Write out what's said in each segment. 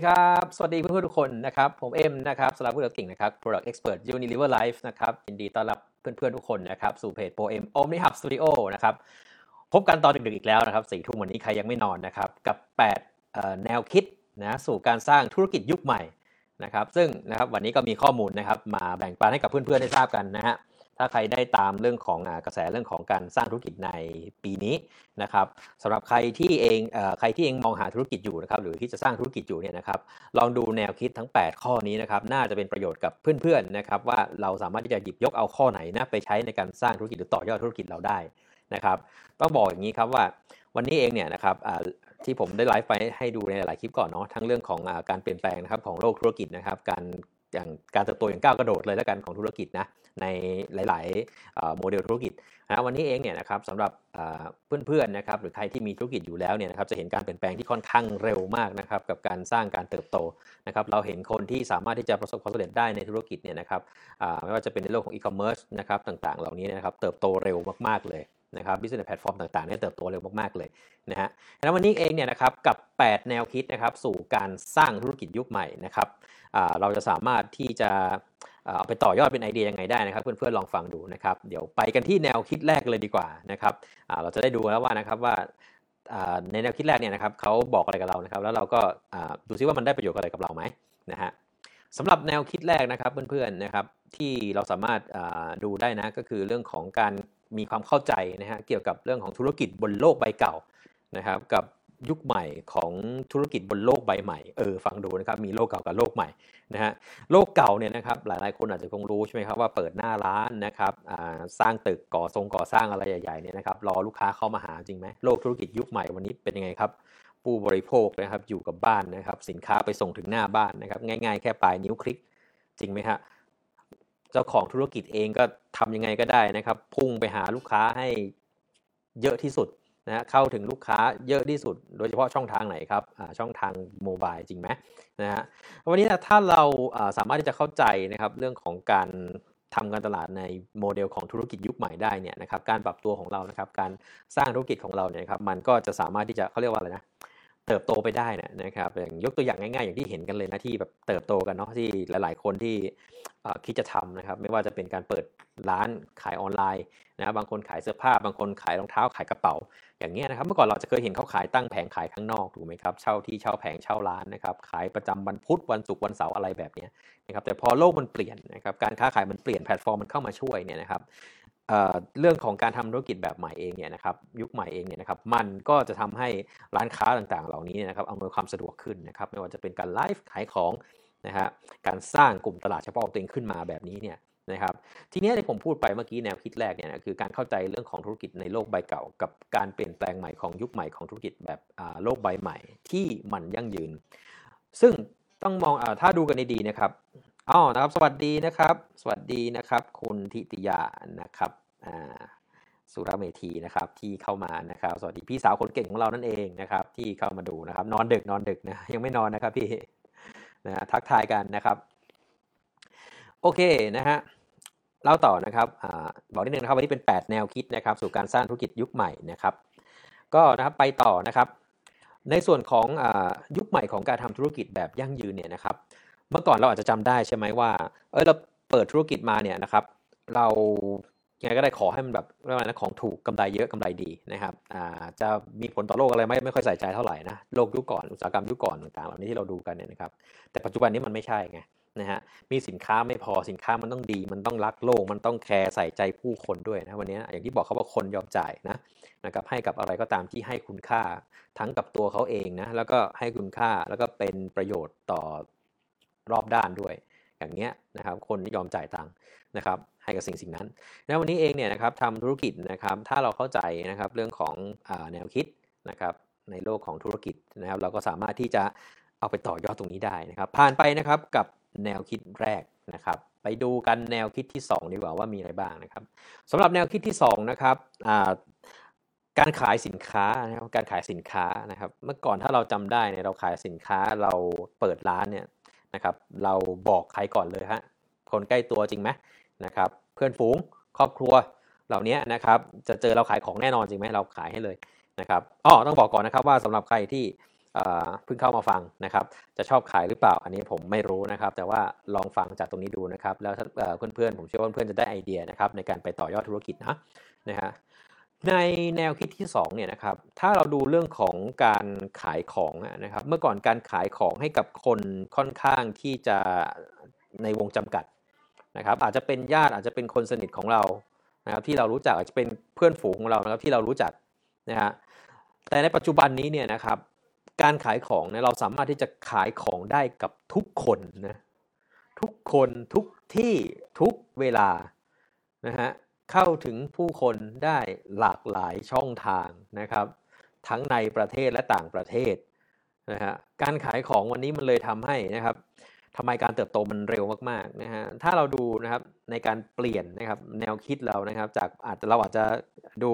สดีครับ สวัสดีเพื่อนๆทุกคนนะครับ ผมเอ็มนะครับสำหรับผู้เก่งนะครับ Product Expert Unilever Life นะครับยินดีต้อนรับเพื่อนๆทุกคนนะครับ สู่เพจโปรเอ็ม Omni Hub Studio นะครับ พบกันตอนดึกๆอีกแล้วนะครับสี่ทุ่มวันนี้ใครยังไม่นอนนะครับ กับ 8 แนวคิดนะสู่การสร้างธุรกิจยุคใหม่นะครับ ซึ่งนะครับวันนี้ก็มีข้อมูลนะครับมาแบ่งปันให้กับเพื่อนๆได้ทราบกันนะฮะ ถ้าใครได้ตามเรื่องของกระแสเรื่องของการสร้างธุรกิจในปีนี้นะครับสำหรับใครที่เองใครที่เองมองหาธุรกิจอยู่นะครับหรือที่จะสร้างธุรกิจอยู่เนี่ยนะครับลองดูแนวคิดทั้ง 8 ข้อนี้นะครับน่าจะเป็นประโยชน์กับเพื่อนๆนะครับว่าเราสามารถที่จะหยิบยกเอาข้อไหนนะไปใช้ในการสร้างธุรกิจหรือต่อยอดธุรกิจเราได้นะครับต้องบอกอย่างนี้ครับว่าวันนี้เองเนี่ยนะครับที่ผมได้ไลฟ์ไปให้ดูในหลายคลิปก่อนเนาะทั้งเรื่องของการเปลี่ยนแปลงนะครับของโลกธุรกิจนะครับการ อย่างการเติบโตอย่างก้าวกระโดดเลยแล้วกันของธุรกิจนะในหลายๆโมเดลธุรกิจนะวันนี้เองเนี่ยนะครับสำหรับเพื่อนๆนะครับหรือใครที่มีธุรกิจอยู่แล้วเนี่ยนะครับจะเห็นการเปลี่ยนแปลงที่ค่อนข้างเร็วมากนะครับกับการสร้างการเติบโตนะครับเราเห็นคนที่สามารถที่จะประสบความสำเร็จได้ในธุรกิจเนี่ยนะครับไม่ว่าจะเป็นในโลกของอีคอมเมิร์ซนะครับต่างๆ เหล่านี้นะครับเติบโตเร็วมากๆเลย นะครับ business platform ต่างๆเนี่ยเติบโตเร็วมาก ๆ เลยนะฮะแล้ววันนี้เองเนี่ยนะครับกับ 8 แนวคิดนะครับสู่การสร้างธุรกิจยุคใหม่นะครับเราจะสามารถที่จะเอาไปต่อยอดเป็นไอเดียยังไงได้นะครับ เพื่อนๆลองฟังดูนะครับ เดี๋ยวไปกันที่แนวคิดแรกเลยดีกว่านะครับเราจะได้ดูแล้วว่านะครับว่าในแนวคิดแรกเนี่ยนะครับเขาบอกอะไรกับเรานะครับ แล้วเราก็ดูซิว่ามันได้ประโยชน์อะไรกับเราไหมนะฮะสำหรับแนวคิดแรกนะครับเพื่อนๆนะครับที่เราสามารถดูได้นะก็คือเรื่องของการ มีความเข้าใจนะฮะเกี่ยวกับเรื่องของธุรกิจบนโลกใบเก่านะครับกับยุคใหม่ของธุรกิจบนโลกใบใหม่เออฟังดูนะครับมีโลกเก่ากับโลกใหม่นะฮะโลกเก่าเนี่ยนะครับหลายๆคนอาจจะคงรู้ใช่ไหมครับว่าเปิดหน้าร้านนะครับสร้างตึกก่อทรงก่อสร้างอะไรใหญ่ๆเนี่ยนะครับรอลูกค้าเข้ามาหาจริงไหมโลกธุรกิจยุคใหม่วันนี้เป็นยังไงครับผู้บริโภคนะครับอยู่กับบ้านนะครับสินค้าไปส่งถึงหน้าบ้านนะครับง่าย ๆ แค่ปลายนิ้วคลิกจริงไหมฮะ เจ้าของธุรกิจเองก็ทำยังไงก็ได้นะครับ พุ่งไปหาลูกค้าให้เยอะที่สุดนะเข้าถึงลูกค้าเยอะที่สุด โดยเฉพาะช่องทางไหนครับช่องทางโมบายจริงไหมนะฮะวันนี้นะถ้าเราสามารถที่จะเข้าใจนะครับเรื่องของการทำการตลาดในโมเดลของธุรกิจยุคใหม่ได้เนี่ยนะครับการปรับตัวของเรานะครับการสร้างธุรกิจของเราเนี่ยครับมันก็จะสามารถที่จะเขาเรียกว่าอะไรนะ เติบโตไปได้นะครับอย่างยกตัวอย่างง่ายๆ อย่างที่เห็นกันเลยนะที่แบบเติบโตกันเนาะที่หลายๆ คนที่คิดจะทำนะครับไม่ว่าจะเป็นการเปิดร้านขายออนไลน์นะบางคนขายเสื้อผ้า บางคนขายรองเท้าขายกระเป๋า อย่างเงี้ยนะครับเมื่อก่อนเราจะเคยเห็นเขาขายตั้งแผงขายข้างนอกถูกไหมครับเช่าที่เช่าแผงเช่าร้านนะครับขายประจำวันพุธวันศุกร์วันเสาร์อะไรแบบนี้นะครับแต่พอโลกมันเปลี่ยนนะครับการค้าขายมันเปลี่ยนแพลตฟอร์มมันเข้ามาช่วยเนี่ยนะครับ เรื่องของการทำธุรกิจแบบใหม่เองเนี่ยนะครับยุคใหม่เองเนี่ยนะครับมันก็จะทำให้ร้านค้าต่างๆ เหล่านี้นะครับอำนวยความสะดวกขึ้นนะครับไม่ว่าจะเป็นการไลฟ์ขายของนะฮะการสร้างกลุ่มตลาดเฉพาะตัวเองขึ้นมาแบบนี้เนี่ยนะครับทีนี้ที่ผมพูดไปเมื่อกี้แนวคิดแรกเนี่ยนะคือการเข้าใจเรื่องของธุรกิจในโลกใบเก่า กับการเปลี่ยนแปลงใหม่ของยุคใหม่ของธุรกิจแบบโลกใบใหม่ที่มันยั่งยืน ซึ่งต้องมองอถ้าดูกันดีๆนะครับ อ๋อนะครับ สวัสดีนะครับ สวัสดีนะครับ คุณทิติยานะครับสุรเมธีนะครับที่เข้ามานะครับ สวัสดีพี่สาวคนเก่งของเรานั่นเองนะครับ ที่เข้ามาดูนะครับ นอนดึกนอนดึกนะยังไม่นอนนะครับพี่นะทักทายกันนะครับ โอเคนะฮะเล่าต่อนะครับอบอกนิดนึงนะครับวันนี้เป็น 8 แนวคิดนะครับ สู่การสร้างธุรกิจยุคใหม่นะครับ ก็นะครับไปต่อนะครับ ในส่วนของอยุคใหม่ของการทำธุรกิจแบบยั่งยืนเนี่ยนะครับ เมื่อก่อนเราอาจจะจำได้ใช่ไหมว่า เออเราเปิดธุรกิจมาเนี่ยนะครับ เรายังไงก็ได้ขอให้มันแบบเรียกว่านะของถูกกำไรเยอะกำไรดีนะครับอ่าจะมีผลต่อโลกอะไรไม่ไม่ค่อยใส่ใจเท่าไหร่นะโลกยุคก่อนอุตสาหกรรมยุคก่อนต่างๆเหล่านี้ที่เราดูกันเนี่ยนะครับแต่ปัจจุบันนี้มันไม่ใช่ไงนะฮะมีสินค้าไม่พอสินค้ามันต้องดี มันต้องรักโลกมันต้องแคร์ใส่ใจผู้คนด้วยนะวันนี้อย่างที่บอกเขาว่าคนยอมจ่ายนะนะครับให้กับอะไรก็ตามที่ให้คุณค่าทั้งกับตัวเขาเองนะแล้วก็ให้คุณค่าแล้วก็เป็นประโยชน์ต่อ รอบด้านด้วย อย่างเงี้ยนะครับ คนยอมจ่ายตังค์นะครับ ให้กับสิ่งสิ่งนั้น แล้ววันนี้เองเนี่ยนะครับทำธุรกิจนะครับ ถ้าเราเข้าใจนะครับเรื่องของอแนวคิดนะครับ ในโลกของธุรกิจนะครับ เราก็สามารถที่จะเอาไปต่อยอดตรงนี้ได้นะครับ ผ่านไปนะครับกับแนวคิดแรกนะครับ ไปดูกันแนวคิดที่ 2 ดีกว่าว่ามีอะไรบ้างนะครับสำหรับแนวคิดที่2นะครับการขายสินค้านะครับการขายสินค้านะครับ เมื่อก่อนถ้าเราจำได้เนี่ยเราขายสินค้าเราเปิดร้านเนี่ย นะครับ เราบอกใครก่อนเลยฮะคนใกล้ตัวจริงไหมนะครับ เพื่อนฝูงครอบครัวเหล่านี้นะครับ จะเจอเราขายของแน่นอนจริงไหมเราขายให้เลยนะครับอ๋อต้องบอกก่อนนะครับว่าสำหรับใครที่เพิ่งเข้ามาฟังนะครับ จะชอบขายหรือเปล่าอันนี้ผมไม่รู้นะครับ แต่ว่าลองฟังจากตรงนี้ดูนะครับ แล้วเพื่อนๆผมเชื่อว่าเพื่อนๆจะได้ไอเดียนะครับในการไปต่อยอดธุรกิจนะนะฮะ ในแนวคิดที่2เนี่ยนะครับถ้าเราดูเรื่องของการขายของนะครับเมื่อก่อนการขายของให้กับคนค่อนข้างที่จะในวงจำกัดนะครับอาจจะเป็นญาติอาจจะเป็นคนสนิทของเรานะครับที่เรารู้จักอาจจะเป็นเพื่อนฝูงของเรานะครับที่เรารู้จักนะฮะแต่ในปัจจุบันนี้เนี่ยนะครับการขายของเนี่ยเราสามารถที่จะขายของได้กับทุกคนนะทุกคนทุกที่ทุกเวลานะฮะ เข้าถึงผู้คนได้หลากหลายช่องทางนะครับ ทั้งในประเทศและต่างประเทศนะฮะการขายของวันนี้มันเลยทำให้นะครับทำไมการเติบโตมันเร็วมากๆนะฮะถ้าเราดูนะครับในการเปลี่ยนนะครับแนวคิดเรานะครับ จากอาจจะเราอาจจะดู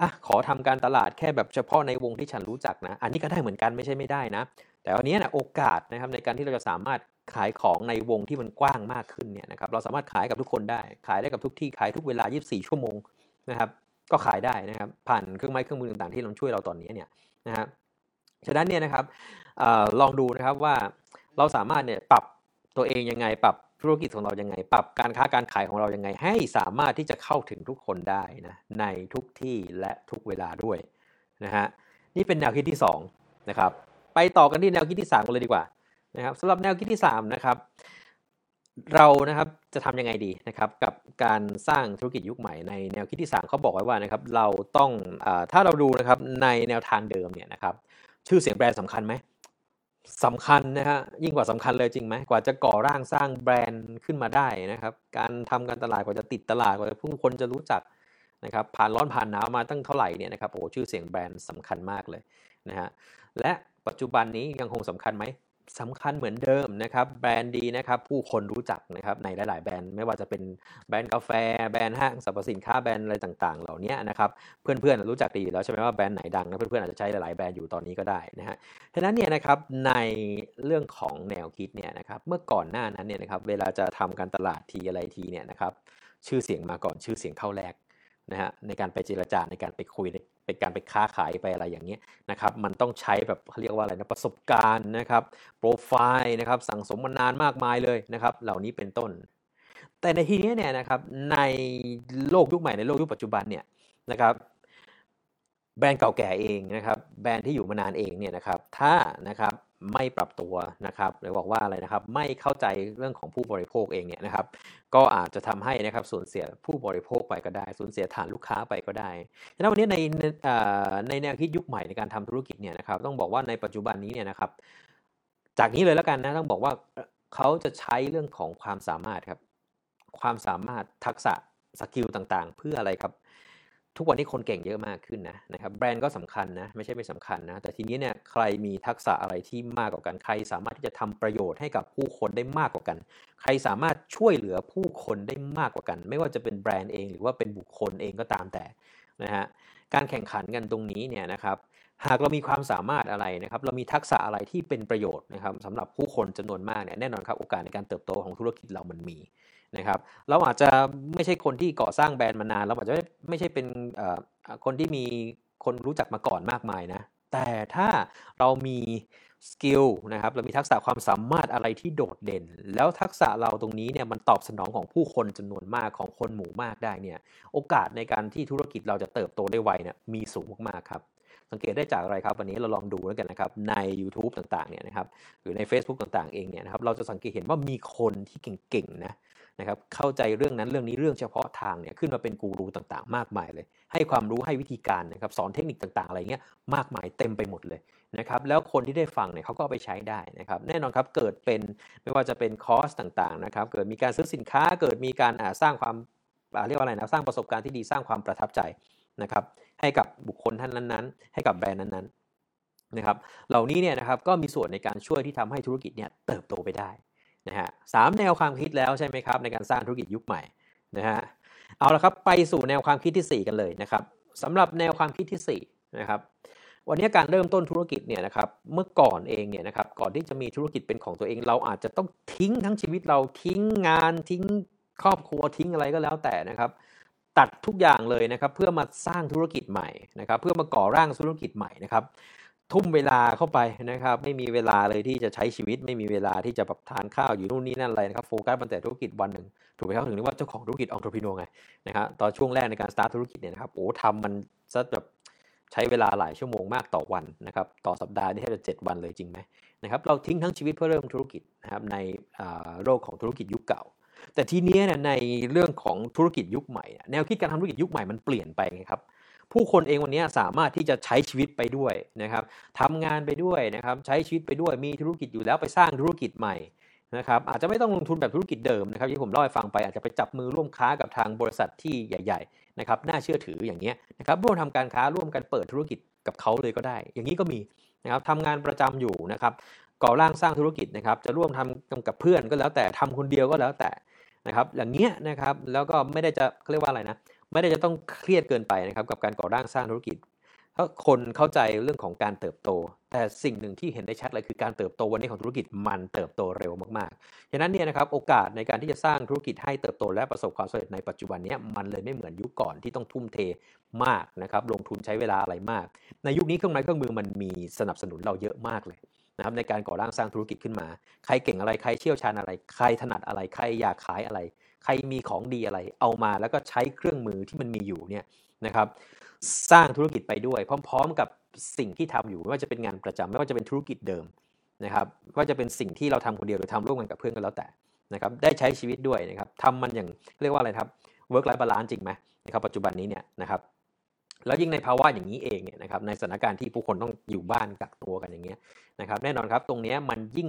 อะขอทำการตลาดแค่แบบเฉพาะในวงที่ฉันรู้จักนะ อันนี้ก็ได้เหมือนกันไม่ใช่ไม่ได้นะ แต่วันนี้นะโอกาสนะครับในการที่เราจะสามารถ ขายของในวงที่มันกว้างมากขึ้นเนี่ยนะครับเราสามารถขายกับทุกคนได้ ขายได้กับทุกที่ขายทุกเวลา 24 ชั่วโมงนะครับ ก็ขายได้นะครับผ่านเครื่องไม้เครื่องมือต่างๆที่เราช่วยเราตอนนี้เนี่ยนะครับฉะนั้นเนี่ยนะครับอลองดูนะครับว่าเราสามารถเนี่ยปรับตัวเองยังไง ปรับธุรกิจของเรายังไง ปรับการค้าการขายของเรายังไง ให้สามารถที่จะเข้าถึงทุกคนได้นะในทุกที่และทุกเวลาด้วยนะฮะนี่เป็นแนวคิดที่2นะครับไปต่อกันที่แนวคิดที่3กันเลยดีกว่า นะครับสำหรับแนวคิดที่3นะครับเรานะครับจะทำยังไงดีนะครับกับการสร้างธุรกิจยุคใหม่ในแนวคิดที่ 3เขาบอกไว้ว่านะครับเราต้องอถ้าเราดูนะครับในแนวทางเดิมเนี่ยนะครับชื่อเสียงแบรนด์สำคัญไหมสำคัญนะฮะยิ่งกว่าสำคัญเลยจริงไหมกว่าจะก่อร่างสร้างแบรนด์ขึ้นมาได้นะครับการทำการตลาดกว่าจะติดตลาดกว่าผู้คนจะรู้จักนะครับผ่านร้อนผ่านหนาวมาตั้งเท่าไหร่เนี่ยนะครับโอ้ชื่อเสียงแบรนด์สำคัญมากเลยนะฮะและปัจจุบันนี้ยังคงสำคัญไหม สำคัญเหมือนเดิมนะครับแบรนด์ดีนะครับผู้คนรู้จักนะครับในหลาย ๆ แบรนด์ไม่ว่าจะเป็นแบรนด์กาแฟแบรนด์ห้างสรรพสินค้าแบรนด์อะไรต่างๆ เหล่านี้นะครับเพื่อน ๆ รู้จักดีแล้วใช่ไหมว่าแบรนด์ไหนดังนะเพื่อน ๆ อาจจะใช้หลาย ๆ แบรนด์อยู่ตอนนี้ก็ได้นะฮะฉะนั้นเนี่ยนะครับในเรื่องของแนวคิดเนี่ยนะครับเมื่อก่อนหน้านั้นเนี่ยนะครับเวลาจะทำการตลาดทีอะไรทีเนี่ยนะครับชื่อเสียงมาก่อนชื่อเสียงเข้าแรก นะฮะในการไปเจรจาในการไปคุยเป็นการไปค้าขายไปอะไรอย่างเงี้ยนะครับมันต้องใช้แบบเขาเรียกว่าอะไรนะประสบการณ์นะครับโปรไฟล์นะครับสั่งสมมานานมากมายเลยนะครับเหล่านี้เป็นต้น แต่ในทีนี้เนี่ยนะครับในโลกยุคใหม่ในโลกยุคปัจจุบันเนี่ยนะครับแบรนด์เก่าแก่เองนะครับแบรนด์ที่อยู่มานานเองเนี่ยนะครับถ้านะครับ ไม่ปรับตัวนะครับหรือบอกว่าอะไรนะครับไม่เข้าใจเรื่องของผู้บริโภคเองเนี่ยนะครับก็อาจจะทำให้นะครับสูญเสียผู้บริโภคไปก็ได้สูญเสียฐานลูกค้าไปก็ได้ฉะนั้นวันนี้ในในแนวคิดยุคใหม่ในการทำธุรกิจเนี่ยนะครับต้องบอกว่าในปัจจุบันนี้เนี่ยนะครับจากนี้เลยแล้วกันนะต้องบอกว่าเขาจะใช้เรื่องของความสามารถครับความสามารถทักษะสกิลต่างๆ เพื่ออะไรครับ ทุกวันนี้คนเก่งเยอะมากขึ้นนะนะครับแบรนด์ก็สำคัญนะไม่ใช่ไม่สำคัญนะแต่ทีนี้เนี่ยใครมีทักษะอะไรที่มากกว่ากันใครสามารถที่จะทำประโยชน์ให้กับผู้คนได้มากกว่ากัน ใครสามารถช่วยเหลือผู้คนได้มากกว่ากัน ไม่ว่าจะเป็นแบรนด์เองหรือว่าเป็นบุคคลเองก็ตามแต่นะฮะการแข่งขันกันตรงนี้เนี่ยนะครับหากเรามีความสามารถอะไรนะครับ เรามีทักษะอะไรที่เป็นประโยชน์นะครับสำหรับผู้คนจำนวนมากเนี่ยแน่นอนครับโอกาสในการเติบโตของธุรกิจเรามันมี นะครับเราอาจจะไม่ใช่คนที่ก่อสร้างแบรนด์มานานเราอาจจะไม่ใช่เป็นคนที่มีคนรู้จักมาก่อนมากมายนะแต่ถ้าเรามีสกิลนะครับเรามีทักษะความสามารถอะไรที่โดดเด่น แล้วทักษะเราตรงนี้เนี่ยมันตอบสนองของผู้คนจำนวนมากของคนหมู่มากได้เนี่ยโอกาสในการที่ธุรกิจเราจะเติบโตได้ไวเนี่ยมีสูงมากๆครับสังเกตได้จากอะไรครับ วันนี้เราลองดูแล้วกันนะครับใน YouTube ต่างๆเนี่ยนะครับหรือใน Facebook ต่างๆเองเนี่ยนะครับเราจะสังเกตเห็นว่ามีคนที่เก่งๆนะ นะครับเข้าใจเรื่องนั้นเรื่องนี้เรื่องเฉพาะทางเนี่ยขึ้นมาเป็นกูรูต่างๆ มากมายเลย ให้ความรู้ให้วิธีการนะครับสอนเทคนิคต่างๆ อะไรเงี้ยมากมายเต็มไปหมดเลยนะครับแล้วคนที่ได้ฟังเนี่ยเขาก็เอาไปใช้ได้นะครับแน่นอนครับเกิดเป็นไม่ว่าจะเป็นคอร์สต่างๆนะครับเกิดมีการซื้อสินค้าเกิดมีการสร้างความเรียกว่าอะไรนะสร้างประสบการณ์ที่ดีสร้างความประทับใจนะครับให้กับบุคคลท่านนั้นๆ ให้กับแบรนด์นั้นๆนะครับเหล่านี้เนี่ยนะครับก็มีส่วนในการช่วยที่ทำให้ธุรกิจเนี่ยเติบโตไปได้ นะฮะสามแนวความคิดแล้วใช่ไหมครับในการสร้างธุรกิจยุคใหม่นะฮะเอาละครับไปสู่แนวความคิดที่ 4 กันเลยนะครับสำหรับแนวความคิดที่4นะครับวันนี้การเริ่มต้นธุรกิจเนี่ยนะครับเมื่อก่อนเองเนี่ยนะครับก่อนที่จะมีธุรกิจเป็นของตัวเอง เราอาจจะต้องทิ้งทั้งชีวิตเราทิ้งงานทิ้งครอบครัวทิ้งอะไรก็แล้วแต่นะครับ ตัดทุกอย่างเลยนะครับเพื่อมาสร้างธุรกิจใหม่นะครับ เพื่อมาก่อร่างธุรกิจใหม่นะครับ ทุ่มเวลาเข้าไปนะครับ ไม่มีเวลาเลยที่จะใช้ชีวิต ไม่มีเวลาที่จะแบบทานข้าวอยู่นู่นนี่นั่นอะไรนะครับโฟกัสมันแต่ธุรกิจวันหนึ่งถูกไหมครับถึงเรียกว่าเจ้าของธุรกิจองค์ประกอบไงนะครับตอนช่วงแรกในการสตาร์ทธุรกิจเนี่ยนะครับโอ้ทำมันซะแบบใช้เวลาหลายชั่วโมงมากต่อวันนะครับต่อสัปดาห์นี่แทบจะเจ็ดวันเลยจริงไหมนะครับเราทิ้งทั้งชีวิตเพื่อเริ่มธุรกิจนะครับในโลกของธุรกิจยุคเก่า แต่ทีนี้นี่ยในเรื่องของธุรกิจยุคใหม่ แนวคิดการทำธุรกิจยุคใหม่มันเปลี่ยนไปไงครับ ผู้คนเองวันนี้สามารถที่จะใช้ชีวิตไปด้วยนะครับทำงานไปด้วยนะครับใช้ชีวิตไปด้วยมีธุรกิจอยู่แล้วไปสร้างธุรกิจใหม่นะครับอาจจะไม่ต้องลงทุนแบบธุรกิจเดิมนะครับที่ผมเล่าให้ฟังไปอาจจะไปจับมือร่วมค้ากับทางบริษัทที่ใหญ่ๆนะครับน่าเชื่อถืออย่างเงี้ยนะครับร่วมทำการค้าร่วมกันเปิดธุรกิจกับเขาเลยก็ได้ อย่างนี้ก็มีนะครับทำงานประจำอยู่นะครับก่อร่างสร้างธุรกิจนะครับจะร่วมทำกับเพื่อนก็แล้วแต่ทำคนเดียวก็แล้วแต่นะครับอย่างเงี้ยนะครับแล้วก็ไม่ได้จะเรียกว่าอะไรนะ ไม่ได้จะต้องเครียดเกินไปนะครับกับการก่อร่างสร้างธุรกิจถ้าคนเข้าใจเรื่องของการเติบโต แต่สิ่งหนึ่งที่เห็นได้ชัดเลยคือการเติบโตวันนี้ของธุรกิจมันเติบโตเร็วมากๆฉะนั้นเนี่ยนะครับโอกาสในการที่จะสร้างธุรกิจให้เติบโตและประสบความสำเร็จในปัจจุบันนี้มันเลยไม่เหมือนยุคก่อนที่ต้องทุ่มเทมากนะครับลงทุนใช้เวลาอะไรมาก ในยุคนี้เครื่องไม้เครื่องมือมันมีสนับสนุนเราเยอะมากเลยนะครับในการก่อร่างสร้างธุรกิจขึ้นมา ใครเก่งอะไรใครเชี่ยวชาญอะไร ใครถนัดอะไรใครอยากขายอะไร ใครมีของดีอะไร เอามาแล้วก็ใช้เครื่องมือที่มันมีอยู่เนี่ยนะครับสร้างธุรกิจไปด้วย พร้อม ๆ กับสิ่งที่ทำอยู่ไม่ว่าจะเป็นงานประจำไม่ว่าจะเป็นธุรกิจเดิมนะครับว่าจะเป็นสิ่งที่เราทำคนเดียวหรือทำร่วมกันกับเพื่อนก็แล้วแต่นะครับได้ใช้ชีวิตด้วยนะครับทำมันอย่างเรียกว่าอะไรครับ work life balance จริงไหมนะครับปัจจุบันนี้เนี่ยนะครับแล้วยิ่งในภาวะอย่างนี้เองเนี่ยนะครับในสถานการณ์ที่ผู้คนต้องอยู่บ้านกักตัวกันอย่างเงี้ยนะครับแน่นอนครับตรงนี้มันยิ่ง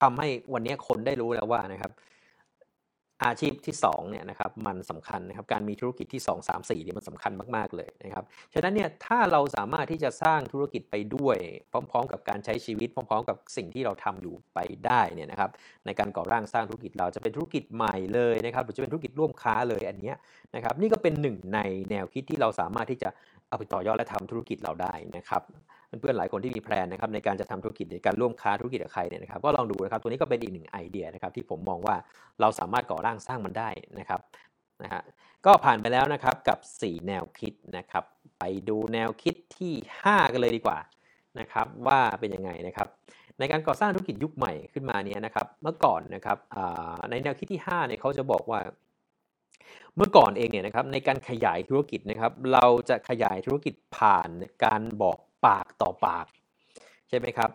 ทำให้วันนี้คนได้รู้แล้วว่านะครับ อาชีพที่2เนี่ยนะครับมันสำคัญนะครับการมีธุรกิจที่ 2 3 4เนี่ยมันสำคัญมาก ๆ เลยนะครับฉะนั้นเนี่ยถ้าเราสามารถที่จะสร้างธุรกิจไปด้วย พร้อม ๆ กับการใช้ชีวิตพร้อม ๆ กับสิ่งที่เราทำอยู่ไปได้เนี่ยนะครับในการก่อร่างสร้างธุรกิจเราจะเป็นธุรกิจใหม่เลยนะครับหรือจะเป็นธุรกิจร่วมค้าเลยอันนี้นะครับนี่ก็เป็นหนึ่งในแนวคิดที่เราสามารถที่จะเอาไปต่อยอดและทำธุรกิจเราได้นะครับ เพื่อนๆหลายคนที่มีแพลนนะครับในการจะทำธุรกิจในการร่วมค้าธุรกิจกับใครเนี่ยนะครับก็ลองดูนะครับตัวนี้ก็เป็นอีกหนึ่งไอเดียนะครับที่ผมมองว่าเราสามารถก่อร่างสร้างมันได้นะครับนะฮะก็ผ่านไปแล้วนะครับกับ 4 แนวคิดนะครับไปดูแนวคิดที่ 5 กันเลยดีกว่านะครับว่าเป็นยังไงนะครับในการก่อสร้างธุรกิจยุคใหม่ขึ้นมาเนี่ยนะครับเมื่อก่อนนะครับในแนวคิดที่5เนี่ยเขาจะบอกว่า เมื่อก่อนเองเนี่ยนะครับในการขยายธุรกิจนะครับเราจะขยายธุรกิจผ่านการบอก ปากต่อปาก ใช่ไหมครับ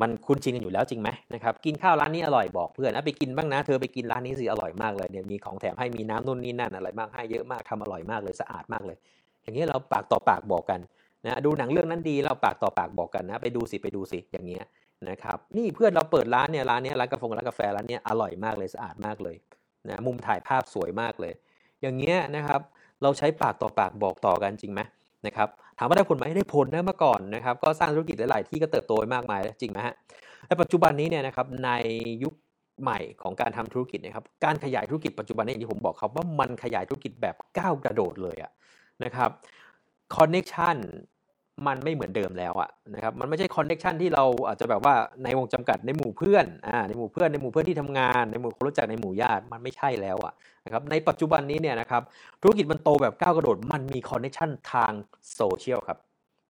มันคุ้นชินกันอยู่แล้วจริงไหมนะครับกินข้าวร้านนี้อร่อยบอกเพื่อนนะไปกินบ้างนะเธอไปกินร้านนี้สิอร่อยมากเลยเนี่ยมีของแถมให้มีน้ำนู่นนี่นั่นอะไรมากให้เยอะมากทำอร่อยมากเลยสะอาดมากเลย อย่างนี้เราปากต่อปากบอกกันนะดูหนังเรื่องนั้นดีเราปากต่อปากบอกกันนะ ไปดูสิไปดูสิอย่างเงี้ยนะครับนี่เพื่อนเราเปิดร้านเนี่ยร้านนี้ร้านกาแฟร้านกาแฟร้านนี้อร่อยมากเลยสะอาดมากเลยนะมุมถ่ายภาพสวยมากเลย อย่างเงี้ยนะครับเราใช้ปากต่อปากบอกต่อกันจริงไหมนะครับ ถามว่าได้ผลไหมได้ผลนะเมื่อก่อนนะครับก็สร้างธุรกิจหลาย ๆ ที่ก็เติบโตมากมายจริงไหมฮะในปัจจุบันนี้เนี่ยนะครับในยุคใหม่ของการทำธุรกิจนะครับการขยายธุรกิจปัจจุบันนี้อย่างที่ผมบอกครับว่ามันขยายธุรกิจแบบก้าวกระโดดเลยอะนะครับ connection มันไม่เหมือนเดิมแล้วอะนะครับมันไม่ใช่ connection ที่เราอาจจะแบบว่าในวงจำกัดในหมู่เพื่อนอ่าในหมู่เพื่อนในหมู่เพื่อนที่ทำงาน ในหมู่คนรู้จักในหมู่ญาติมันไม่ใช่แล้วอะนะครับในปัจจุบันนี้เนี่ยนะครับธุรกิจมันโตแบบก้าวกระโดดมันมี connection ทางโซเชียลครับ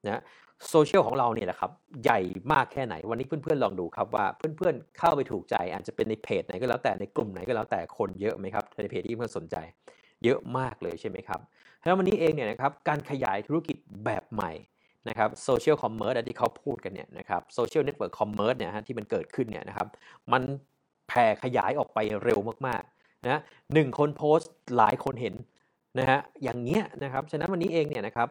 นะโซเชียลของเราเนี่ยแหละครับใหญ่มากแค่ไหนวันนี้เพื่อนๆลองดูครับว่าเพื่อนๆเข้าไปถูกใจ อาจจะเป็นในเพจไหนก็แล้วแต่ในกลุ่มไหนก็แล้วแต่คนเยอะไหมครับในเพจที่เพื่อนสนใจ เยอะมากเลยใช่ไหมครับแล้ววันนี้เองเนี่ยนะครับการขยายธุรกิจแบบใหม่นะครับ social commerce ที่เขาพูดกันเนี่ยนะครับ social network commerce เนี่ยฮะที่มันเกิดขึ้นเนี่ยนะครับมันแผ่ขยายออกไปเร็วมากๆ นะหนึ่งคนโพสต์หลายคนเห็นนะฮะอย่างเงี้ยนะครับฉะนั้นวันนี้เองเนี่ยนะครับ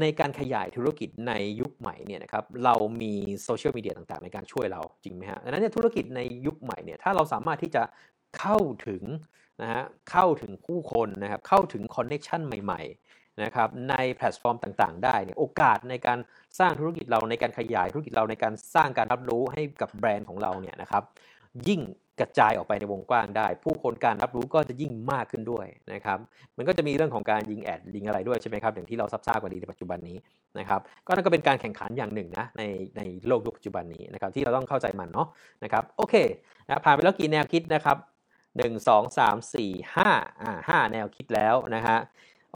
ในการขยายธุรกิจในยุคใหม่เนี่ยนะครับเรามีโซเชียลมีเดียต่างๆ ในการช่วยเราจริงไหมฮะดังนั้นเนี่ยธุรกิจในยุคใหม่เนี่ยถ้าเราสามารถที่จะเข้าถึงนะฮะเข้าถึงผู้คนนะครับเข้าถึง connection ใหม่ๆนะครับในแพลตฟอร์มต่างๆ ได้เนี่ยโอกาสในการสร้างธุรกิจเราในการขยายธุรกิจเราในการสร้างการรับรู้ให้กับแบรนด์ของเราเนี่ยนะครับยิ่ง กระจายออกไปในวงกว้างได้ ผู้คนการรับรู้ก็จะยิ่งมากขึ้นด้วยนะครับมันก็จะมีเรื่องของการยิงแอดยิงอะไรด้วยใช่ไหมครับอย่างที่เราทราบกันดีในปัจจุบันนี้นะครับก็นั่นก็เป็นการแข่งขันอย่างหนึ่งนะในในโลกยุคปัจจุบันนี้นะครับที่เราต้องเข้าใจมันเนาะนะครับโอเคนะผ่านไปแล้วกี่แนวคิดนะครับ1 2 3 4 5อ่า5แนวคิดแล้วนะฮะ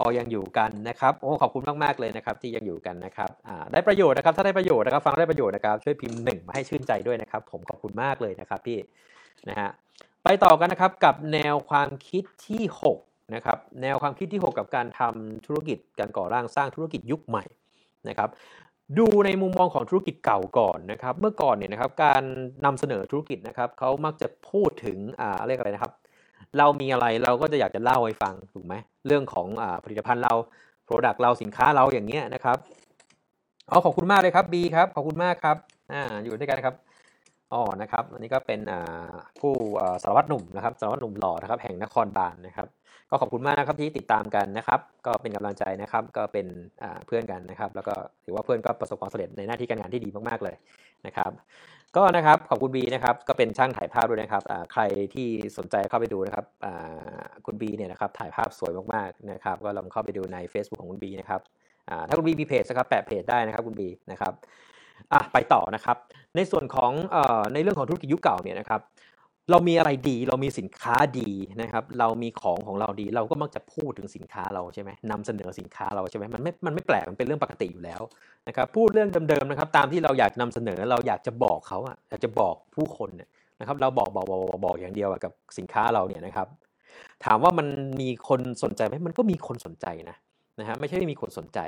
ออยังอยู่กันนะครับโอ้ขอบคุณมากๆเลยนะครับที่ยังอยู่กันนะครับอ่าได้ประโยชน์นะครับถ้าได้ประโยชน์นะครับฟังได้ประโยชน์นะครับช่วยพิมพ์หนึ่งมาให้ชื่นใจด้วยนะครับผมขอบคุณมากเลยนะครับพี่ นะฮะไปต่อกันนะครับกับแนวความคิดที่6นะครับแนวความคิดที่ 6 กับการทำธุรกิจการก่อร่างสร้างธุรกิจยุคใหม่นะครับดูในมุมมองของธุรกิจเก่าก่อนนะครับ เมื่อก่อนเนี่ยนะครับการนำเสนอธุรกิจนะครับเขามักจะพูดถึงอ่าเรียกอะไรนะครับ เรามีอะไรเราก็จะอยากจะเล่าให้ฟังถูกไหมเรื่องของอาผลิตภัณฑ์เรา Product เราสินค้าเราอย่างเงี้ยนะครับอ๋อขอบคุณมากเลยครับบีครับขอบคุณมากครับอ่าอยู่ด้วยกันครับ อ๋อนะครับอันนี้ก็เป็นผู้สารวัตรหนุ่มนะครับสารวัตรหนุ่มหล่อนะครับแห่งนครบาลนะครับ ก็ขอบคุณมากนะครับที่ติดตามกันนะครับ ก็เป็นกำลังใจนะครับ ก็เป็นเพื่อนกันนะครับ แล้วก็ถือว่าเพื่อนก็ประสบความสำเร็จในหน้าที่การงานที่ดีมากๆเลยนะครับ ก็นะครับขอบคุณบีนะครับก็เป็นช่างถ่ายภาพด้วยนะครับใครที่สนใจเข้าไปดูนะครับคุณบีเนี่ยนะครับถ่ายภาพสวยมากๆนะครับ ก็ลองเข้าไปดูใน Facebook ของคุณบีนะครับถ้าคุณบีมีเพจนะครับแปะเพจได้นะครับคุณบีนะครับ อะไปต่อนะครับ ในส่วนของเอ่อในเรื่องของธุรกิจยุคเก่าเนี่ยนะครับ เรามีอะไรดีเรามีสินค้าดีนะครับ เรามีของของเราดี เราก็มักจะพูดถึงสินค้าเราใช่ไหมนำเสนอสินค้าเราใช่ไหมมันไม่มันไม่แปลกมันเป็นเรื่องปกติอยู่แล้วนะครับพูดเรื่องเดิมๆนะครับตามที่เราอยากนำเสนอเราอยากจะบอกเขาอะอยากจะบอกผู้คนเนี่ยนะครับ เราบอกบอกบอกบอกบอกอย่างเดียวอะกับสินค้าเราเนี่ยนะครับ ถามว่ามันมีคนสนใจไหมมันก็มีคนสนใจนะนะฮะไม่ใช่ไม่มีคนสนใจ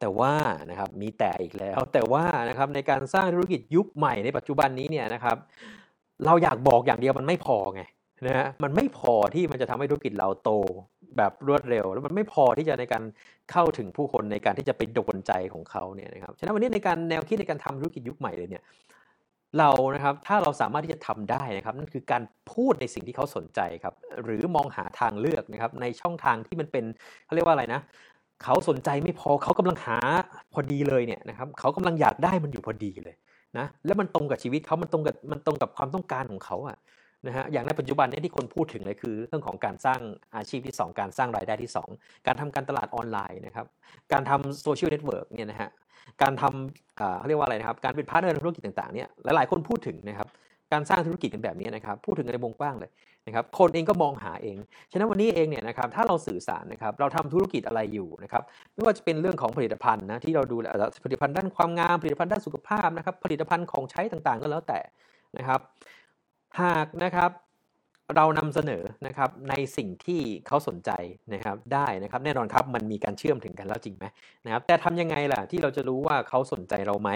แต่ว่านะครับมีแต่อีกแล้ว แต่ว่านะครับในการสร้างธุรกิจยุคใหม่ในปัจจุบันนี้เนี่ยนะครับเราอยากบอกอย่างเดียวมันไม่พอไงนะฮะมันไม่พอที่มันจะทำให้ธุรกิจเราโตแบบรวดเร็ว แล้วมันไม่พอที่จะในการเข้าถึงผู้คนในการที่จะไปโดนใจของเขาเนี่ยนะครับฉะนั้นวันนี้ในการแนวคิดในการทำธุรกิจยุคใหม่เลยเนี่ยเรานะครับถ้าเราสามารถที่จะทำได้นะครับนั่นคือการพูดในสิ่งที่เขาสนใจครับหรือมองหาทางเลือกนะครับในช่องทางที่มันเป็นเขาเรียกว่าอะไรนะ เขาสนใจไม่พอเขากำลังหาพอดีเลยเนี่ยนะครับเขากำลังอยากได้มันอยู่พอดีเลยนะแล้วมันตรงกับชีวิตเขามันตรงกับมันตรงกับความต้องการของเขาอะนะฮะอย่างในปัจจุบันนี้ที่คนพูดถึงเลยคือ เรื่องของการสร้างอาชีพที่ 2 การสร้างรายได้ที่ 2 การทำการตลาดออนไลน์นะครับการทำโซเชียลเน็ตเวิร์กเนี่ยนะฮะการทำอ่าเขาเรียกว่าอะไรนะครับการเป็นพาร์ทเนอร์ในธุรกิจต่างๆเนี่ยหลายๆคนพูดถึงนะครับการสร้างธุรกิจกันแบบนี้นะครับพูดถึงในวงกว้างเลย นะครับคนเองก็มองหาเอง ฉะนั้นวันนี้เองเนี่ยนะครับถ้าเราสื่อสารนะครับเราทำธุรกิจอะไรอยู่นะครับไม่ว่าจะเป็นเรื่องของผลิตภัณฑ์นะที่เราดูแลผลิตภัณฑ์ด้านความงามผลิตภัณฑ์ด้านสุขภาพนะครับผลิตภัณฑ์ของใช้ต่างๆก็แล้วแต่นะครับหากนะครับ เรานำเสนอนะครับในสิ่งที่เขาสนใจนะครับได้นะครับแน่นอนครับมันมีการเชื่อมถึงกันแล้วจริงไหมนะครับแต่ทำยังไงล่ะที่เราจะรู้ว่าเขาสนใจเราไหม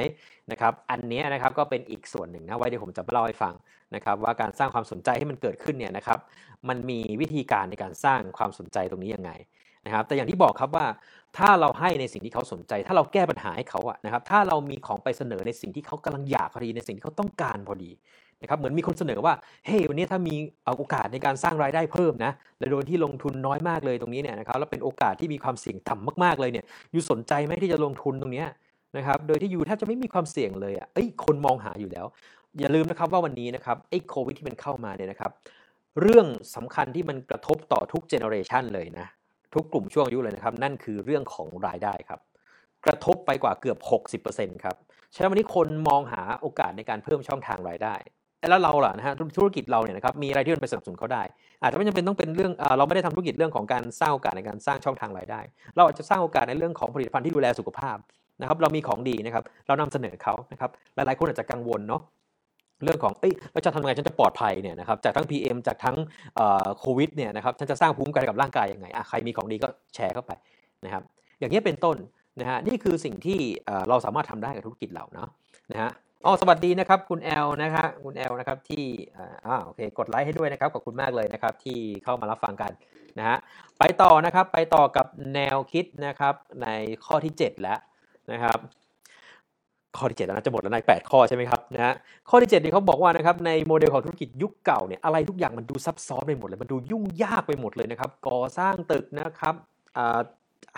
นะครับอันนี้นะครับก็เป็นอีกส่วนหนึ่งนะไว้เดี๋ยวผมจะมาเล่าให้ฟังนะครับว่าการสร้างความสนใจให้มันเกิดขึ้นเนี่ยนะครับมันมีวิธีการในการสร้างความสนใจตรงนี้ยังไงนะครับแต่อย่างที่บอกครับว่าถ้าเราให้ในสิ่งที่เขาสนใจ ถ้าเราแก้ปัญหาให้เขาอะนะครับถ้าเรามีของไปเสนอในสิ่งที่เขากำลังอยากพอดีในสิ่งที่เขาต้องการพอดี นะครับเหมือนมีคนเสนอว่าเฮ้ hey, วันนี้ถ้ามีเอาโอกาสในการสร้างรายได้เพิ่มนะและโดยที่ลงทุนน้อยมากเลยตรงนี้เนี่ยนะครับแล้วเป็นโอกาสที่มีความเสี่ยงต่ำมากๆเลยเนี่ยอยู่สนใจไหมที่จะลงทุนตรงนี้นะครับโดยที่ยูแทบจะไม่มีความเสี่ยงเลยอะเอ้ยคนมองหาอยู่แล้ว อย่าลืมนะครับว่าวันนี้นะครับไอ้โควิดที่มันเข้ามาเนี่ยนะครับเรื่องสำคัญที่มันกระทบต่อทุกเจเนอเรชันเลยนะทุกกลุ่มช่วงอายุเลยนะครับ นั่นคือเรื่องของรายได้ครับ กระทบไปกว่าเกือบ 60%ครับฉะนั้นวันนี้คนมองหาโอกาสในการเพิ่มช่องทางรายได้ แล้วเราล่ะนะฮะธุรกิจเราเนี่ยนะครับมีอะไรที่มันไปสนับสนุนเขาได้ อาจจะไม่จำเป็นต้องเป็นเรื่องเราไม่ได้ทำธุรกิจเรื่องของการสร้างโอกาสในการสร้างช่องทางรายได้ เราอาจจะสร้างโอกาสในเรื่องของผลิตภัณฑ์ที่ดูแลสุขภาพนะครับเรามีของดีนะครับเรานำเสนอเขานะครับหลายๆคนอาจจะกังวลเนาะเรื่องของเอ้ยเราจะทำยังไงฉันจะปลอดภัยเนี่ยนะครับจากทั้ง PM จากทั้งโควิดเนี่ยนะครับฉันจะสร้างภูมิคุ้มกันกับร่างกายยังไงอะใครมีของดีก็แชร์เข้าไปนะครับอย่างนี้เป็นต้นนะฮะนี่คือสิ่งที่เราสามารถทำได้กับธุรกิจเราเนาะนะฮะ อ๋อสวัสดีนะครับคุณแอลนะครับคุณแอลนะครับที่อ่าโอเคกดไลค์ให้ด้วยนะครับขอบคุณมากเลยนะครับที่เข้ามารับฟังกันนะฮะไปต่อนะครับไปต่อกับแนวคิดนะครับในข้อที่ 7 แล้วนะครับข้อที่7แล้วนะจะหมดแล้วใน8ข้อใช่ไหมครับนะฮะข้อที่7นี่เขาบอกว่านะครับในโมเดลของธุรกิจยุคเก่าเนี่ยอะไรทุกอย่างมันดูซับซ้อนไปหมดเลยมันดูยุ่งยากไปหมดเลยนะครับก่อสร้างตึกนะครับ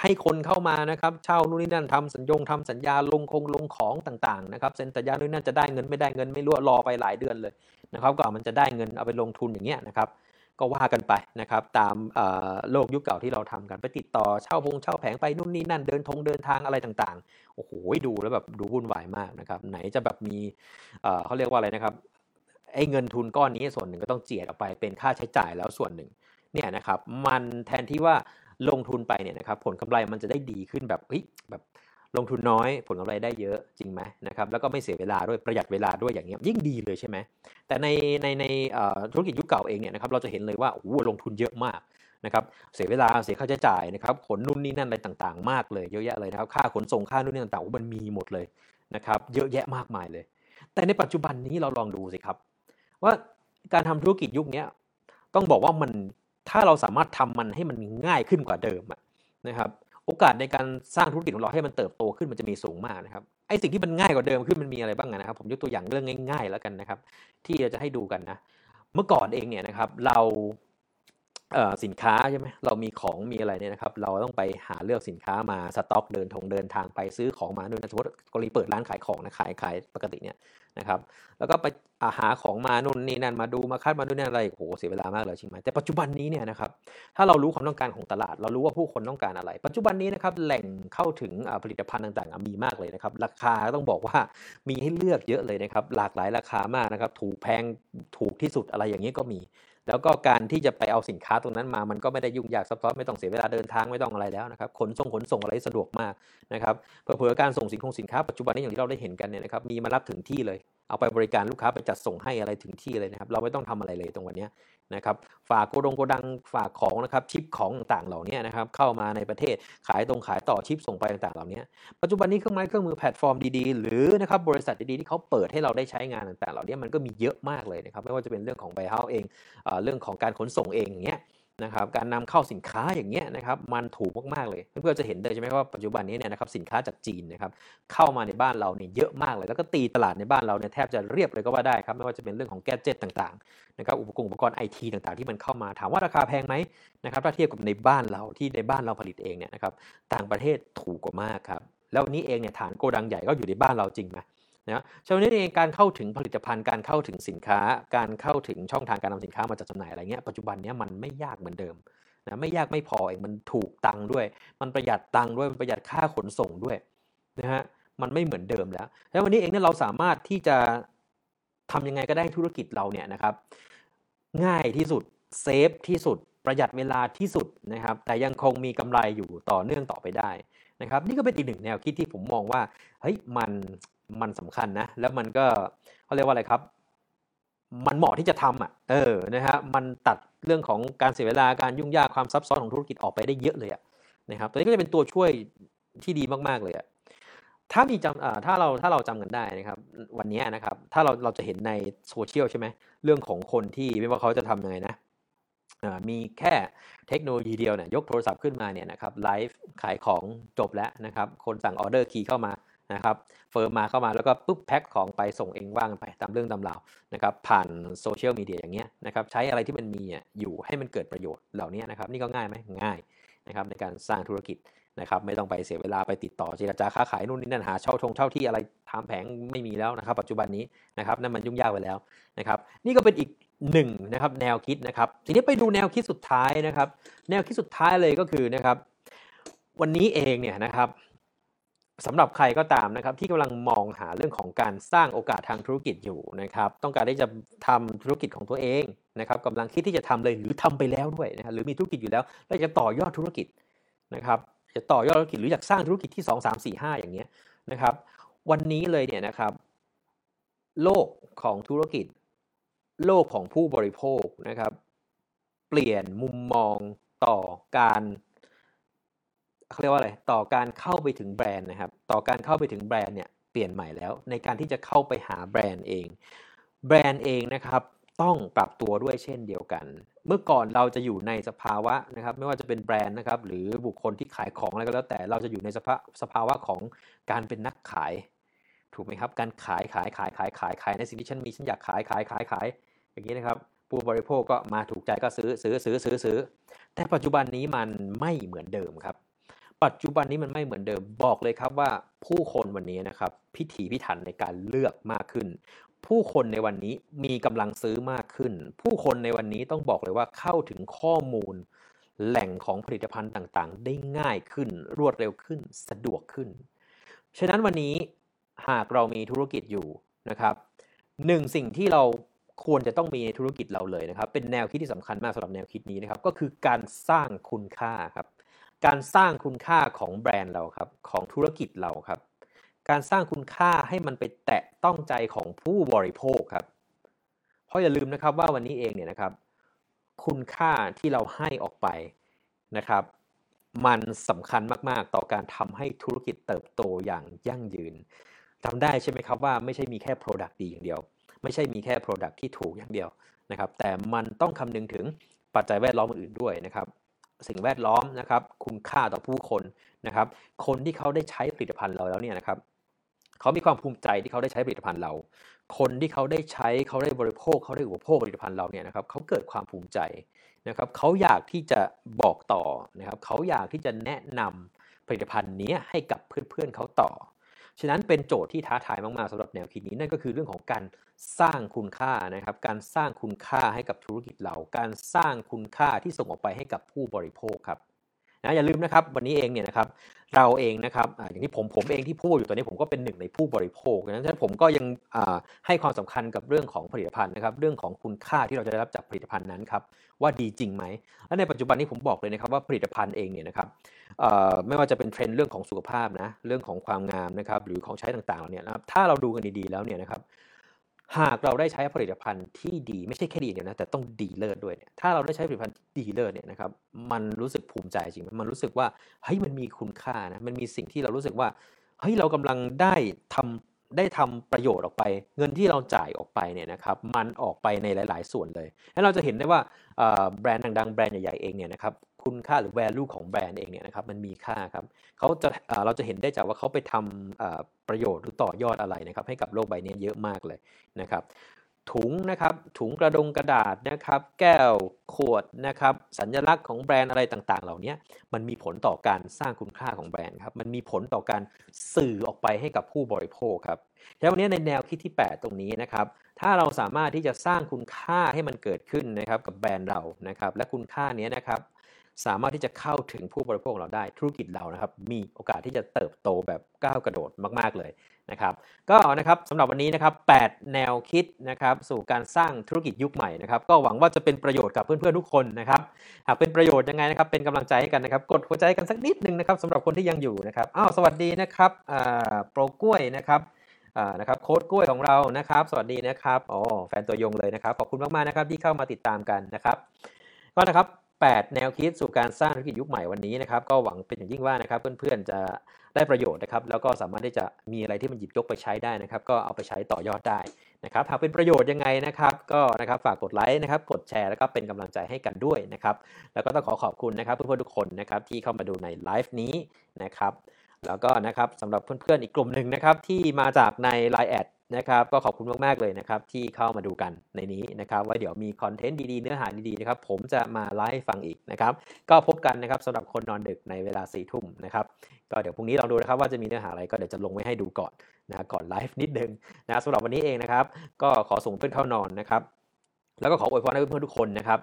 ให้คนเข้ามานะครับเช่านู่นนี่นั่นทำสัญญงทำสัญญาลงคงลงของต่างๆนะครับเซ็นสัญญานู่นนั่นจะได้เงินไม่ได้เงินไม่รู้รอไปหลายเดือนเลยนะครับก็มันจะได้เงินเอาไปลงทุนอย่างเงี้ยนะครับก็ว่ากันไปนะครับตามโลกยุคเก่าที่เราทำกันไปติดต่อเช่าพงเช่าแผงไปนู่นนี่นั่นเดินทงเดินทางอะไรต่างๆโอ้โหดูแล้วแบบดูวุ่นวายมากนะครับไหนจะแบบมีเขาเรียกว่าอะไรนะครับไอ้เงินทุนก้อนนี้ส่วนหนึ่งก็ต้องเจียดออกไปเป็นค่าใช้จ่ายแล้วส่วนหนึ่งเนี่ยนะครับมันแทนที่ว่า ลงทุนไปเนี่ยนะครับผลกำไรมันจะได้ดีขึ้นแบบเฮ้ยแบบลงทุนน้อยผลกำไรได้เยอะจริงไหมนะครับแล้วก็ไม่เสียเวลาด้วยประหยัดเวลาด้วยอย่างเงี้ยยิ่งดีเลยใช่ไหมแต่ในในในธุรกิจยุคเก่าเองเนี่ยนะครับเราจะเห็นเลยว่าโอ้ลงทุนเยอะมากนะครับเสียเวลาเสียค่าใช้จ่ายนะครับขนนู่นนี่นั่นอะไรต่างๆ มากเลยเยอะแยะเลยนะครับค่าขนส่งค่านู่นนี่ต่างๆมันมีหมดเลยนะครับเยอะแยะมากมายเลย แต่ในปัจจุบันนี้เราลองดูสิครับ ว่าการทำธุรกิจยุคนี้ต้องบอกว่ามัน ถ้าเราสามารถทำมันให้มันง่ายขึ้นกว่าเดิมนะครับโอกาสในการสร้างธุรกิจของเราให้มันเติบโตขึ้นมันจะมีสูงมากนะครับไอ้สิ่งที่มันง่ายกว่าเดิมขึ้นมันมีอะไรบ้างนะครับ ผมยกตัวอย่างเรื่องง่าย ๆ แล้วกันนะครับ ที่เราจะให้ดูกันนะเมื่อก่อนเองเนี่ยนะครับ เรา สินค้าใช่ไหมเรามีของมีอะไรเนี่ยนะครับ เราต้องไปหาเลือกสินค้ามาสต็อกเดินทงเดินทางไปซื้อของมาด้วยนะสมมติกรณีเปิดร้านขายของนะขายขายปกติเนี่ยนะครับ แล้วก็ไปหาของมานู่นนี่นั่นมาดูมาคัดมาดูนี่อะไรโหเสียเวลามากเลยจริงไหมแต่ปัจจุบันนี้เนี่ยนะครับถ้าเรารู้ความต้องการของตลาด เรารู้ว่าผู้คนต้องการอะไร ปัจจุบันนี้นะครับแหล่งเข้าถึงผลิตภัณฑ์ต่างๆ มีมากเลยนะครับ ราคาต้องบอกว่ามีให้เลือกเยอะเลยนะครับหลากหลายราคามากนะครับถูกแพงถูกที่สุดอะไรอย่างนี้ก็มี แล้วก็การที่จะไปเอาสินค้าตรงนั้นมา มันก็ไม่ได้ยุ่งยากซับซ้อนไม่ต้องเสียเวลาเดินทางไม่ต้องอะไรแล้วนะครับขนส่งขนส่งอะไรสะดวกมากนะครับเผื่อการส่งสินคงสินค้าปัจจุบันนี้อย่างที่เราได้เห็นกันเนี่ยนะครับมีมารับถึงที่เลย เอาไปบริการลูกค้าไปจัดส่งให้อะไรถึงที่เลยนะครับ เราไม่ต้องทำอะไรเลยตรงวันนี้นะครับ ฝากโกดงโกดังฝากของนะครับชิปของต่างๆเหล่านี้นะครับเข้ามาในประเทศขายตรงขายต่อชิปส่งไปต่างๆเหล่านี้ปัจจุบันนี้เครื่องไม้เครื่องมือแพลตฟอร์มดีๆ หรือนะครับบริษัทดีๆที่เขาเปิดให้เราได้ใช้งานต่างๆ เหล่านี้มันก็มีเยอะมากเลยนะครับไม่ว่าจะเป็นเรื่องของไบเฮาเองเรื่องของการขนส่งเองอย่างเงี้ย นะครับการนำเข้าสินค้าอย่างเงี้ยนะครับมันถูกมากๆเลยเพื่อนๆจะเห็นได้ใช่ไหมว่าปัจจุบันนี้เนี่ยนะครับสินค้าจากจีนนะครับเข้ามาในบ้านเราเนี่ยเยอะมากเลย แล้วก็ตีตลาดในบ้านเราเนี่ยแทบจะเรียบเลยก็ว่าได้ครับไม่ว่าจะเป็นเรื่องของแกจิตต่างๆนะครับอุปกรณ์อุปกรณ์ไอทีต่างๆ ที่มันเข้ามาถามว่าราคาแพงไหมนะครับถ้าเทียบกับในบ้านเราที่ในบ้านเราผลิตเองเนี่ยนะครับต่างประเทศถูกกว่ามากครับแล้วนี้เองเนี่ยฐานโกดังใหญ่ก็อยู่ในบ้านเราจริงไหม นะฉะนั้นเองการเข้าถึงผลิตภัณฑ์การเข้าถึงสินค้า การเข้าถึงช่องทางการนำสินค้ามาจัดจำหน่ายอะไรเงี้ยปัจจุบันนี้มันไม่ยากเหมือนเดิมนะไม่ยากไม่พอเองมันถูกตังค์ด้วย มันประหยัดตังค์ด้วยมันประหยัดค่าขนส่งด้วยนะฮะมันไม่เหมือนเดิมแล้ว แล้ววันนี้เองเนี่ยเราสามารถที่จะทำยังไงก็ได้ธุรกิจเราเนี่ยนะครับ ง่ายที่สุดเซฟที่สุดประหยัดเวลาที่สุดนะครับ แต่ยังคงมีกำไรอยู่ต่อเนื่องต่อไปได้นะครับ นี่ก็เป็นอีกหนึ่งแนวคิดที่ผมมองว่าเฮ้ยมัน มันสำคัญนะ แล้วมันก็เขาเรียกว่าอะไรครับ มันเหมาะที่จะทำอะ เออ นะฮะ มันตัดเรื่องของการเสียเวลา การยุ่งยาก ความซับซ้อนของธุรกิจออกไปได้เยอะเลยอะ นะครับ ตัวนี้ก็จะเป็นตัวช่วยที่ดีมาก ๆ เลยอะ ถ้ามีจำถ้าเรา ถ้าเราจำกันได้นะครับ วันนี้นะครับ ถ้าเรา เราจะเห็นในโซเชียลใช่ไหม เรื่องของคนที่ไม่ว่าเขาจะทำยังไงนะมีแค่เทคโนโลยีเดียวเนี่ยยกโทรศัพท์ขึ้นมาเนี่ยนะครับไลฟ์ขายของจบแล้วนะครับ คนสั่งออเดอร์ key เข้ามา นะครับ firm มาเข้ามาแล้วก็ปุ๊บแพ็คของไปส่งเองว่างไปตามเรื่องตามราวนะครับผ่านโซเชียลมีเดียอย่างเงี้ยนะครับใช้อะไรที่มันมีอยู่ให้มันเกิดประโยชน์เหล่านี้นะครับนี่ก็ง่ายไหมง่ายนะครับในการสร้างธุรกิจนะครับไม่ต้องไปเสียเวลาไปติดต่อเจรจาค้าขายนู่นนี่นั่นหาเช่าแผงเช่าที่อะไรทำแผงไม่มีแล้วนะครับ ปัจจุบันนี้นะครับนั่นมันยุ่งยากไปแล้วนะครับนี่ก็เป็นอีกหนึ่งนะครับแนวคิดนะครับทีนี้ไปดูแนวคิดสุดท้ายนะครับ แนวคิดสุดท้ายเลยก็คือนะครับวันนี้เองเนี่ยนะครับ สำหรับใครก็ตามนะครับที่กำลังมองหาเรื่องของการสร้างโอกาสทางธุรกิจอยู่นะครับต้องการที่จะทำธุรกิจของตัวเองนะครับกำลังคิดที่จะทำเลยหรือทำไปแล้วด้วยนะหรือมีธุรกิจอยู่แล้วแล้วจะต่อยอดธุรกิจนะครับจะต่อยอดธุรกิจหรืออยากสร้างธุรกิจที่ 2 3 4 5 อย่างเงี้ยนะครับวันนี้เลยเนี่ยนะครับโลกของธุรกิจ โลกของผู้บริโภคนะครับเปลี่ยนมุมมองต่อการ เขาเรียกว่าอะไรต่อการเข้าไปถึงแบรนด์นะครับ ต่อการเข้าไปถึงแบรนด์เนี่ยเปลี่ยนใหม่แล้ว ในการที่จะเข้าไปหาแบรนด์เอง แบรนด์เองนะครับต้องปรับตัวด้วยเช่นเดียวกัน เมื่อก่อนเราจะอยู่ในสภาวะนะครับ ไม่ว่าจะเป็นแบรนด์นะครับ หรือบุคคลที่ขายของอะไรก็แล้วแต่เราจะอยู่ในสภาสภาวะของการเป็นนักขาย ถูกไหมครับ การขายขายขายขายขายขายในสิ่งที่ฉันมีฉันอยากขายขายขายขายอย่างนี้นะครับผู้บริโภคก็มาถูกใจก็ซื้อซื้อซื้อซื้อซื้อแต่ปัจจุบันนี้มันไม่เหมือนเดิมครับ ปัจจุบันนี้มันไม่เหมือนเดิมบอกเลยครับว่าผู้คนวันนี้นะครับพิถีพิถันในการเลือกมากขึ้น ผู้คนในวันนี้มีกำลังซื้อมากขึ้น ผู้คนในวันนี้ต้องบอกเลยว่าเข้าถึงข้อมูล แหล่งของผลิตภัณฑ์ต่างๆ ได้ง่ายขึ้น รวดเร็วขึ้นสะดวกขึ้น ฉะนั้นวันนี้หากเรามีธุรกิจอยู่นะครับหนึ่งสิ่งที่เราควรจะต้องมีในธุรกิจเราเลยนะครับ เป็นแนวคิดที่สำคัญมากสำหรับแนวคิดนี้นะครับ ก็คือการสร้างคุณค่าครับ การสร้างคุณค่าของแบรนด์เราครับ ของธุรกิจเราครับ การสร้างคุณค่าให้มันไปแตะต้องใจของผู้บริโภคครับ เพราะอย่าลืมนะครับว่าวันนี้เองเนี่ยนะครับ คุณค่าที่เราให้ออกไปนะครับ มันสำคัญมากๆ ต่อการทำให้ธุรกิจเติบโตอย่างยั่งยืนจำได้ใช่ไหมครับว่าไม่ใช่มีแค่ Product ดีอย่างเดียว ไม่ใช่มีแค่ Product ที่ถูกอย่างเดียวนะครับ แต่มันต้องคำนึงถึงปัจจัยแวดล้อมอื่นๆด้วยนะครับ สิ่งแวดล้อมนะครับคุณค่าต่อผู้คนนะครับคนที่เขาได้ใช้ผลิตภัณฑ์เราแล้วเนี่ยนะครับเขามีความภูมิใจที่เขาได้ใช้ผลิตภัณฑ์เรา คนที่เขาได้ใช้เขาได้บริโภคเขาได้อุปโภคผลิตภัณฑ์เราเนี่ยนะครับเขาเกิดความภูมิใจนะครับเขาอยากที่จะบอกต่อนะครับเขาอยากที่จะแนะนำผลิตภัณฑ์นี้ให้กับเพื่อนๆเขาต่อ ฉะนั้นเป็นโจทย์ที่ท้าทายมากๆสำหรับแนวคิดนี้นั่นก็คือเรื่องของการสร้างคุณค่านะครับ การสร้างคุณค่าให้กับธุรกิจเรา การสร้างคุณค่าที่ส่งออกไปให้กับผู้บริโภคครับ นะอย่าลืมนะครับวันนี้เองเนี่ยนะครับเราเองนะครับอย่างที่ผมผมเองที่พูดอยู่ตอนนี้ผมก็เป็นหนึ่งในผู้บริโภคดังนั้นผมก็ยังให้ความสำคัญกับเรื่องของผลิตภัณฑ์นะครับเรื่องของคุณค่าที่เราจะได้รับจากผลิตภัณฑ์นั้นครับว่าดีจริงไหมและในปัจจุบันนี้ผมบอกเลยนะครับว่าผลิตภัณฑ์เองเนี่ยนะครับไม่ว่าจะเป็นเทรนด์เรื่องของสุขภาพนะเรื่องของความงามนะครับหรือของใช้ต่างๆเนี่ยนะครับถ้าเราดูกันดีๆแล้วเนี่ยนะครับ หากเราได้ใช้ผลิตภัณฑ์ที่ดีไม่ใช่แค่ดีเดียวนะแต่ต้องดีเลิศด้วยเนี่ยถ้าเราได้ใช้ผลิตภัณฑ์ดีเลิศเนี่ยนะครับมันรู้สึกภูมิใจจริงมันรู้สึกว่าเฮ้ยมันมีคุณค่านะมันมีสิ่งที่เรารู้สึกว่าเฮ้ยเรากำลังได้ทำได้ทำประโยชน์ออกไป เงินที่เราจ่ายออกไปเนี่ยนะครับมันออกไปในหลาย ๆ ส่วนเลย แล้วเราจะเห็นได้ว่าแบรนด์ดังๆแบรนด์ใหญ่ๆเองเนี่ยนะครับ คุณค่าหรือ value ของแบรนด์เองเนี่ยนะครับมันมีค่าครับเขาจะเราจะเห็นได้จากว่าเขาไปทำประโยชน์หรือต่อยอดอะไรนะครับให้กับโลกใบนี้เยอะมากเลยนะครับถุงนะครับถุงกระดงกระดาษนะครับแก้วขวดนะครับสัญลักษณ์ของแบรนด์อะไรต่างๆ เหล่านี้มันมีผลต่อการสร้างคุณค่าของแบรนด์ครับมันมีผลต่อการสื่อออกไปให้กับผู้บริโภคครับแล้ววันนี้ในแนวคิดที่ 8 ตรงนี้นะครับถ้าเราสามารถที่จะสร้างคุณค่าให้มันเกิดขึ้นนะครับกับแบรนด์เรานะครับและคุณค่านี้นะครับ สามารถที่จะเข้าถึงผู้บริโภคเราได้ธุรกิจเรานะครับมีโอกาสที่จะเติบโตแบบก้าวกระโดดมาก ๆ เลยนะครับก็นะครับสำหรับวันนี้นะครับ 8 แนวคิดนะครับสู่การสร้างธุรกิจยุคใหม่นะครับก็หวังว่าจะเป็นประโยชน์กับเพื่อนๆทุกคนนะครับหากเป็นประโยชน์ยังไงนะครับเป็นกำลังใจให้กันนะครับกดหัวใจกันสักนิดนึงนะครับสำหรับคนที่ยังอยู่นะครับอ้าวสวัสดีนะครับโปรกล้วยนะครับนะครับโค้ดกล้วยของเรานะครับ สวัสดีนะครับอ๋อแฟนตัวยงเลยนะครับขอบคุณมากๆนะครับที่เข้ามาติดตามกันนะครับก็นะครับ 8 แนวคิดสู่การสร้างธุรกิจยุคใหม่วันนี้นะครับก็หวังเป็นอย่างยิ่งว่านะครับเพื่อนๆจะได้ประโยชน์นะครับแล้วก็สามารถที่จะมีอะไรที่มันหยิบยกไปใช้ได้นะครับ ก็เอาไปใช้ต่อยอดได้นะครับหากเป็นประโยชน์ยังไงนะครับ ก็นะครับฝากกดไลค์นะครับกดแชร์แล้วก็เป็นกำลังใจให้กันด้วยนะครับ แล้วก็ต้องขอขอบคุณนะครับเพื่อนๆทุกคนนะครับที่เข้ามาดูในไลฟ์นี้นะครับแล้วก็นะครับสำหรับเพื่อนๆอีกกลุ่มหนึ่งนะครับที่มาจากใน Line แอด นะครับก็ขอบคุณมากๆเลยนะครับที่เข้ามาดูกันในนี้นะครับว่าเดี๋ยวมีคอนเทนต์ดีๆ เนื้อหาดีๆนะครับผมจะมาไลฟ์ฟังอีกนะครับก็พบกันนะครับสำหรับคนนอนดึกในเวลา4ี่ทุ่มนะครับก็เดี๋ยวพรุ่งนี้ลองดูนะครับว่าจะมีเนื้อหาอะไรก็เดี๋ยวจะลงไว้ให้ดูก่อนนะก่อนไลฟ์นิดนึงนะสำหรับวันนี้เองนะครับก็ขอส่งเพื่อนเข้านอนนะครับ แล้วก็ขออวยพรให้เพื่อนๆทุกคนนะครับ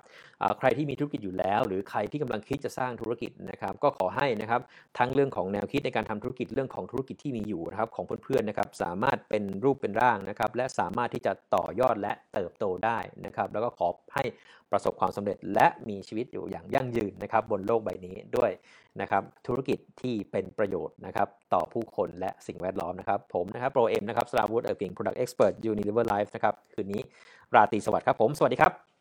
ใครที่มีธุรกิจอยู่แล้ว หรือใครที่กำลังคิดจะสร้างธุรกิจนะครับ ก็ขอให้นะครับทั้งเรื่องของแนวคิดในการทำธุรกิจเรื่องของธุรกิจที่มีอยู่นะครับของเพื่อนๆนะครับสามารถเป็นรูปเป็นร่างนะครับและสามารถที่จะต่อยอดและเติบโตได้นะครับ แล้วก็ขอให้ประสบความสำเร็จและมีชีวิตอยู่อย่างยั่งยืนนะครับบนโลกใบนี้ด้วยนะครับธุรกิจที่เป็นประโยชน์นะครับต่อผู้คนและสิ่งแวดล้อมนะครับผมนะครับโปรเอ็มนะครับสราวุฒิเออร์กิง Product Expert Unilever Life นะครับคืนนี้ราตรีสวัสดิ์ครับผมสวัสดีครับ